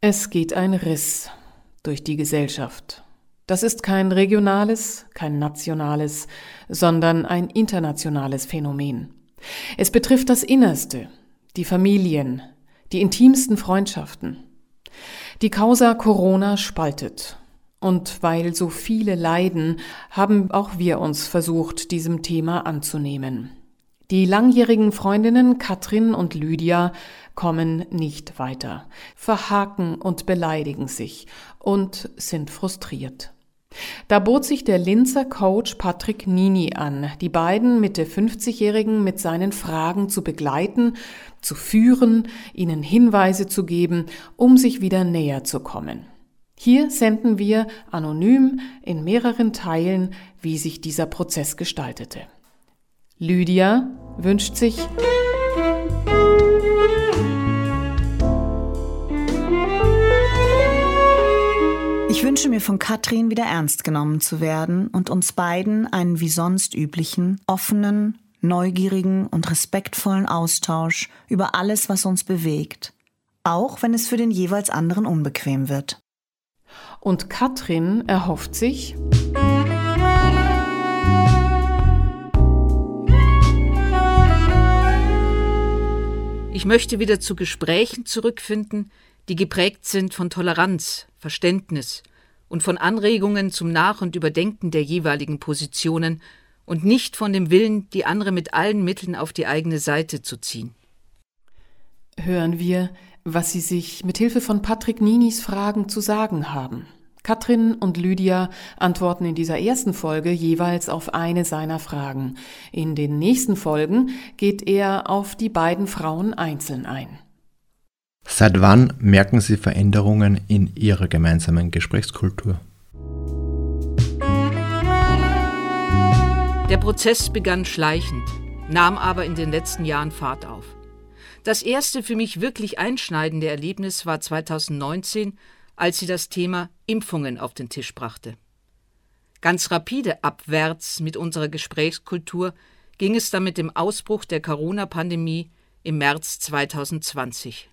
Es geht ein Riss durch die Gesellschaft. Das ist kein regionales, kein nationales, sondern ein internationales Phänomen. Es betrifft das Innerste, die Familien, die intimsten Freundschaften. Die Causa Corona spaltet. Und weil so viele leiden, haben auch wir uns versucht, diesem Thema anzunehmen. Die langjährigen Freundinnen Katrin und Lydia kommen nicht weiter, verhaken und beleidigen sich und sind frustriert. Da bot sich der Linzer Coach Patrick Nini an, die beiden Mitte 50-Jährigen mit seinen Fragen zu begleiten, zu führen, ihnen Hinweise zu geben, um sich wieder näher zu kommen. Hier senden wir anonym in mehreren Teilen, wie sich dieser Prozess gestaltete. Lydia wünscht sich Ich wünsche mir von Katrin wieder ernst genommen zu werden und uns beiden einen wie sonst üblichen, offenen, neugierigen und respektvollen Austausch über alles, was uns bewegt, auch wenn es für den jeweils anderen unbequem wird. Und Katrin erhofft sich, Ich möchte wieder zu Gesprächen zurückfinden, die geprägt sind von Toleranz, Verständnis und von Anregungen zum Nach- und Überdenken der jeweiligen Positionen und nicht von dem Willen, die andere mit allen Mitteln auf die eigene Seite zu ziehen. Hören wir, was Sie sich mit Hilfe von Patrick Ninis Fragen zu sagen haben. Katrin und Lydia antworten in dieser ersten Folge jeweils auf eine seiner Fragen. In den nächsten Folgen geht er auf die beiden Frauen einzeln ein. Seit wann merken Sie Veränderungen in Ihrer gemeinsamen Gesprächskultur? Der Prozess begann schleichend, nahm aber in den letzten Jahren Fahrt auf. Das erste für mich wirklich einschneidende Erlebnis war 2019, als sie das Thema Impfungen auf den Tisch brachte. Ganz rapide abwärts mit unserer Gesprächskultur ging es dann mit dem Ausbruch der Corona-Pandemie im März 2020.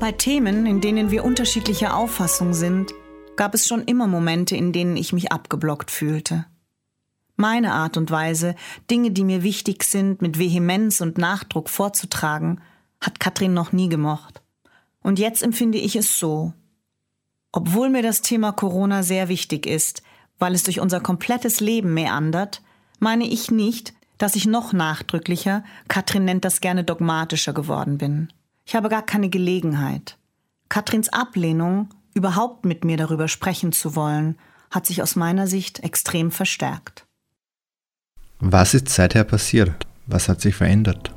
Bei Themen, in denen wir unterschiedlicher Auffassung sind, gab es schon immer Momente, in denen ich mich abgeblockt fühlte. Meine Art und Weise, Dinge, die mir wichtig sind, mit Vehemenz und Nachdruck vorzutragen, hat Katrin noch nie gemocht. Und jetzt empfinde ich es so. Obwohl mir das Thema Corona sehr wichtig ist, weil es durch unser komplettes Leben meandert, meine ich nicht, dass ich noch nachdrücklicher, Katrin nennt das gerne dogmatischer geworden bin. Ich habe gar keine Gelegenheit. Katrins Ablehnung, überhaupt mit mir darüber sprechen zu wollen, hat sich aus meiner Sicht extrem verstärkt. Was ist seither passiert? Was hat sich verändert?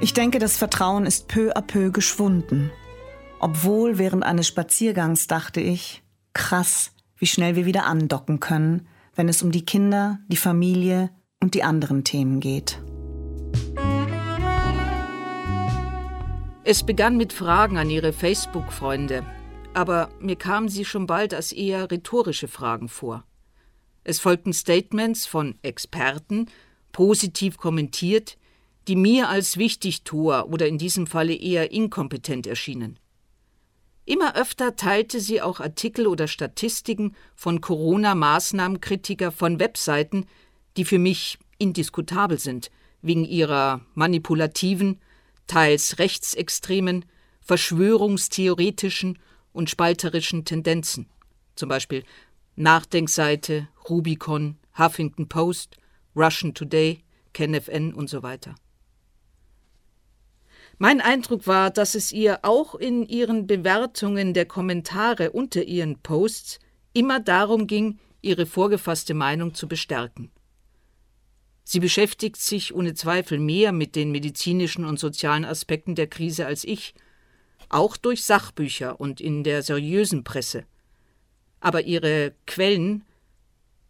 Ich denke, das Vertrauen ist peu à peu geschwunden. Obwohl während eines Spaziergangs dachte ich, krass, wie schnell wir wieder andocken können, wenn es um die Kinder, die Familie und die anderen Themen geht. Es begann mit Fragen an ihre Facebook-Freunde, aber mir kamen sie schon bald als eher rhetorische Fragen vor. Es folgten Statements von Experten, positiv kommentiert, die mir als Wichtigtuer oder in diesem Falle eher inkompetent erschienen. Immer öfter teilte sie auch Artikel oder Statistiken von Corona-Maßnahmenkritiker von Webseiten, die für mich indiskutabel sind, wegen ihrer manipulativen, teils rechtsextremen, verschwörungstheoretischen und spalterischen Tendenzen. Zum Beispiel Nachdenkseite, Rubicon, Huffington Post, Russian Today, KenFN und so weiter. Mein Eindruck war, dass es ihr auch in ihren Bewertungen der Kommentare unter ihren Posts immer darum ging, ihre vorgefasste Meinung zu bestärken. Sie beschäftigt sich ohne Zweifel mehr mit den medizinischen und sozialen Aspekten der Krise als ich, auch durch Sachbücher und in der seriösen Presse. Aber ihre Quellen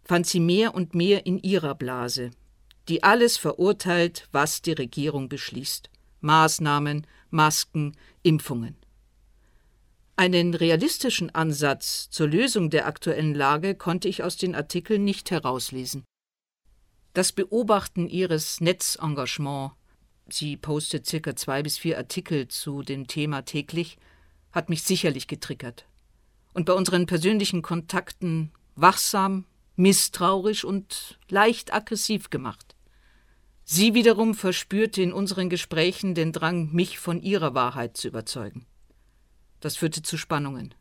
fand sie mehr und mehr in ihrer Blase, die alles verurteilt, was die Regierung beschließt. Maßnahmen, Masken, Impfungen. Einen realistischen Ansatz zur Lösung der aktuellen Lage konnte ich aus den Artikeln nicht herauslesen. Das Beobachten ihres Netzengagements, sie postet circa zwei bis vier Artikel zu dem Thema täglich, hat mich sicherlich getriggert. Und bei unseren persönlichen Kontakten wachsam, misstrauisch und leicht aggressiv gemacht. Sie wiederum verspürte in unseren Gesprächen den Drang, mich von ihrer Wahrheit zu überzeugen. Das führte zu Spannungen.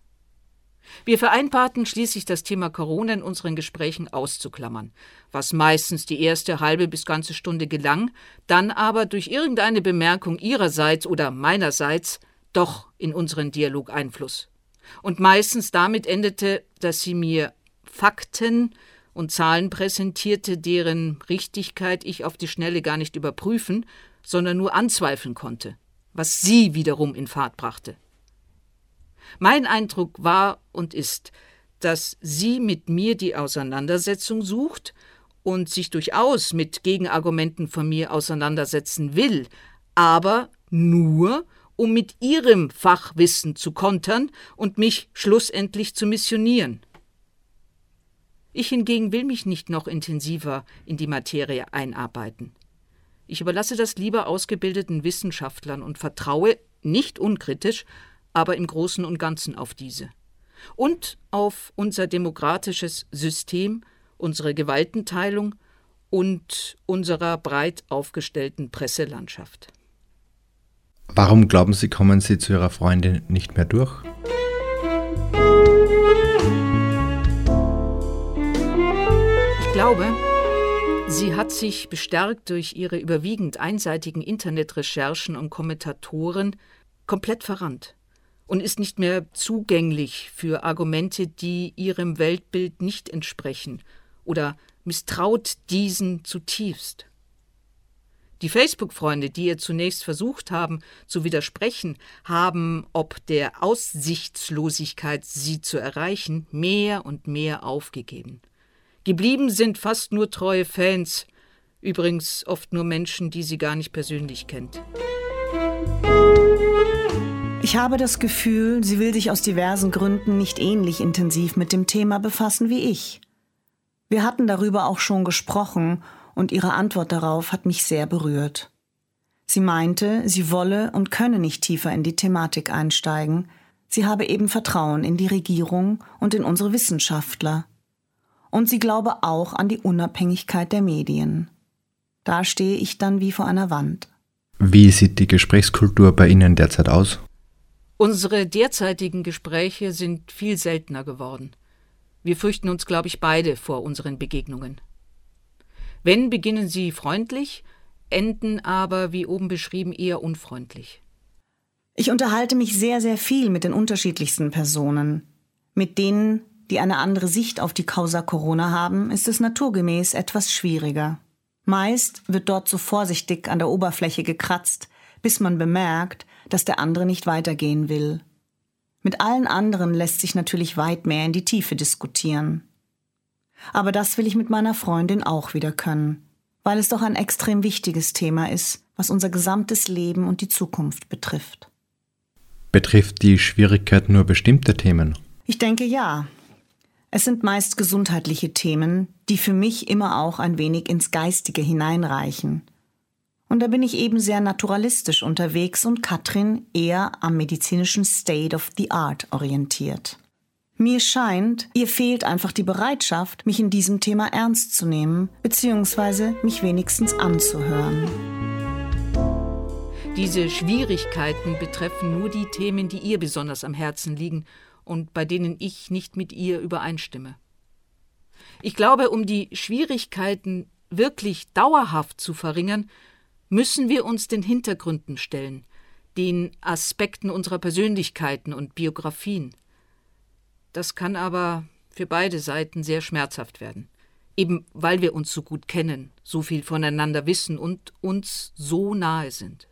Wir vereinbarten schließlich das Thema Corona in unseren Gesprächen auszuklammern, was meistens die erste halbe bis ganze Stunde gelang, dann aber durch irgendeine Bemerkung ihrerseits oder meinerseits doch in unseren Dialog Einfluss. Und meistens damit endete, dass sie mir Fakten und Zahlen präsentierte, deren Richtigkeit ich auf die Schnelle gar nicht überprüfen, sondern nur anzweifeln konnte, was sie wiederum in Fahrt brachte. Mein Eindruck war und ist, dass sie mit mir die Auseinandersetzung sucht und sich durchaus mit Gegenargumenten von mir auseinandersetzen will, aber nur, um mit ihrem Fachwissen zu kontern und mich schlussendlich zu missionieren. Ich hingegen will mich nicht noch intensiver in die Materie einarbeiten. Ich überlasse das lieber ausgebildeten Wissenschaftlern und vertraue, nicht unkritisch, aber im Großen und Ganzen auf diese. Und auf unser demokratisches System, unsere Gewaltenteilung und unserer breit aufgestellten Presselandschaft. Warum glauben Sie, kommen Sie zu Ihrer Freundin nicht mehr durch? Glaube, sie hat sich bestärkt durch ihre überwiegend einseitigen Internetrecherchen und Kommentatoren komplett verrannt und ist nicht mehr zugänglich für Argumente, die ihrem Weltbild nicht entsprechen oder misstraut diesen zutiefst. Die Facebook-Freunde, die ihr zunächst versucht haben zu widersprechen, haben ob der Aussichtslosigkeit, sie zu erreichen, mehr und mehr aufgegeben. Geblieben sind fast nur treue Fans, übrigens oft nur Menschen, die sie gar nicht persönlich kennt. Ich habe das Gefühl, sie will sich aus diversen Gründen nicht ähnlich intensiv mit dem Thema befassen wie ich. Wir hatten darüber auch schon gesprochen und ihre Antwort darauf hat mich sehr berührt. Sie meinte, sie wolle und könne nicht tiefer in die Thematik einsteigen, sie habe eben Vertrauen in die Regierung und in unsere Wissenschaftler. Und sie glaube auch an die Unabhängigkeit der Medien. Da stehe ich dann wie vor einer Wand. Wie sieht die Gesprächskultur bei Ihnen derzeit aus? Unsere derzeitigen Gespräche sind viel seltener geworden. Wir fürchten uns, glaube ich, beide vor unseren Begegnungen. Wenn beginnen sie freundlich, enden aber, wie oben beschrieben, eher unfreundlich. Ich unterhalte mich sehr, sehr viel mit den unterschiedlichsten Personen. Mit denen, die eine andere Sicht auf die Causa Corona haben, ist es naturgemäß etwas schwieriger. Meist wird dort so vorsichtig an der Oberfläche gekratzt, bis man bemerkt, dass der andere nicht weitergehen will. Mit allen anderen lässt sich natürlich weit mehr in die Tiefe diskutieren. Aber das will ich mit meiner Freundin auch wieder können, weil es doch ein extrem wichtiges Thema ist, was unser gesamtes Leben und die Zukunft betrifft. Betrifft die Schwierigkeit nur bestimmte Themen? Ich denke ja. Es sind meist gesundheitliche Themen, die für mich immer auch ein wenig ins Geistige hineinreichen – und da bin ich eben sehr naturalistisch unterwegs und Katrin eher am medizinischen State of the Art orientiert. Mir scheint, ihr fehlt einfach die Bereitschaft, mich in diesem Thema ernst zu nehmen, beziehungsweise mich wenigstens anzuhören. Diese Schwierigkeiten betreffen nur die Themen, die ihr besonders am Herzen liegen und bei denen ich nicht mit ihr übereinstimme. Ich glaube, um die Schwierigkeiten wirklich dauerhaft zu verringern, müssen wir uns den Hintergründen stellen, den Aspekten unserer Persönlichkeiten und Biografien. Das kann aber für beide Seiten sehr schmerzhaft werden, eben weil wir uns so gut kennen, so viel voneinander wissen und uns so nahe sind.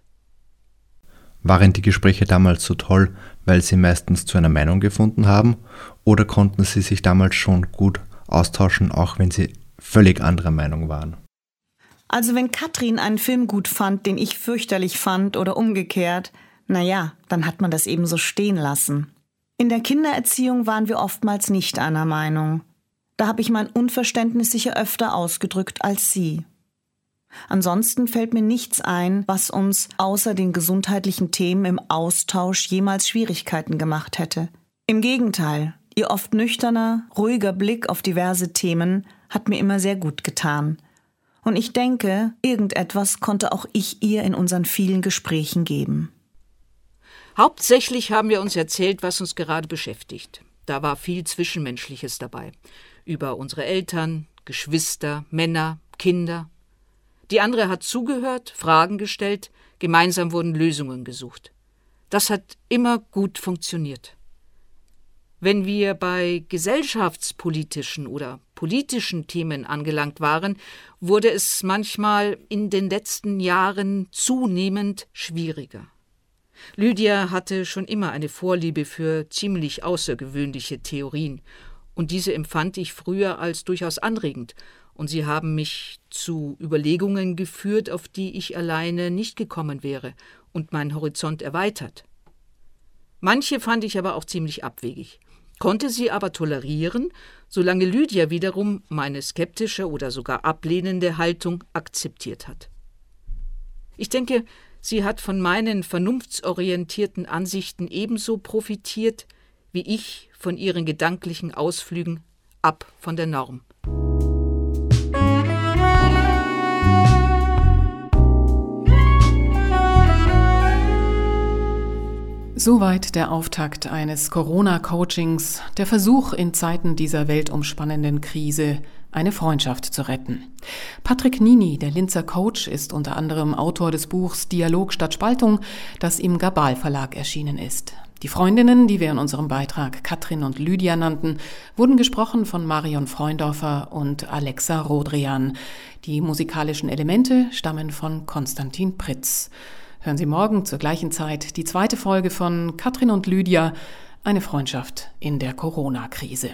Waren die Gespräche damals so toll, weil Sie meistens zu einer Meinung gefunden haben, oder konnten Sie sich damals schon gut austauschen, auch wenn Sie völlig anderer Meinung waren? Also wenn Katrin einen Film gut fand, den ich fürchterlich fand oder umgekehrt, naja, dann hat man das eben so stehen lassen. In der Kindererziehung waren wir oftmals nicht einer Meinung. Da habe ich mein Unverständnis sicher öfter ausgedrückt als Sie. Ansonsten fällt mir nichts ein, was uns außer den gesundheitlichen Themen im Austausch jemals Schwierigkeiten gemacht hätte. Im Gegenteil, Ihr oft nüchterner, ruhiger Blick auf diverse Themen hat mir immer sehr gut getan. Und ich denke, irgendetwas konnte auch ich ihr in unseren vielen Gesprächen geben. Hauptsächlich haben wir uns erzählt, was uns gerade beschäftigt. Da war viel Zwischenmenschliches dabei. Über unsere Eltern, Geschwister, Männer, Kinder. Die andere hat zugehört, Fragen gestellt, gemeinsam wurden Lösungen gesucht. Das hat immer gut funktioniert. Wenn wir bei gesellschaftspolitischen oder politischen Themen angelangt waren, wurde es manchmal in den letzten Jahren zunehmend schwieriger. Lydia hatte schon immer eine Vorliebe für ziemlich außergewöhnliche Theorien, und diese empfand ich früher als durchaus anregend, und sie haben mich zu Überlegungen geführt, auf die ich alleine nicht gekommen wäre und meinen Horizont erweitert. Manche fand ich aber auch ziemlich abwegig konnte sie aber tolerieren, solange Lydia wiederum meine skeptische oder sogar ablehnende Haltung akzeptiert hat. Ich denke, sie hat von meinen vernunftsorientierten Ansichten ebenso profitiert, wie ich von ihren gedanklichen Ausflügen ab von der Norm. Soweit der Auftakt eines Corona-Coachings, der Versuch in Zeiten dieser weltumspannenden Krise eine Freundschaft zu retten. Patrick Nini, der Linzer Coach, ist unter anderem Autor des Buchs Dialog statt Spaltung, das im Gabal Verlag erschienen ist. Die Freundinnen, die wir in unserem Beitrag Katrin und Lydia nannten, wurden gesprochen von Marion Freundorfer und Alexa Rodrian. Die musikalischen Elemente stammen von Konstantin Pritz. Hören Sie morgen zur gleichen Zeit die zweite Folge von Katrin und Lydia, eine Freundschaft in der Corona-Krise.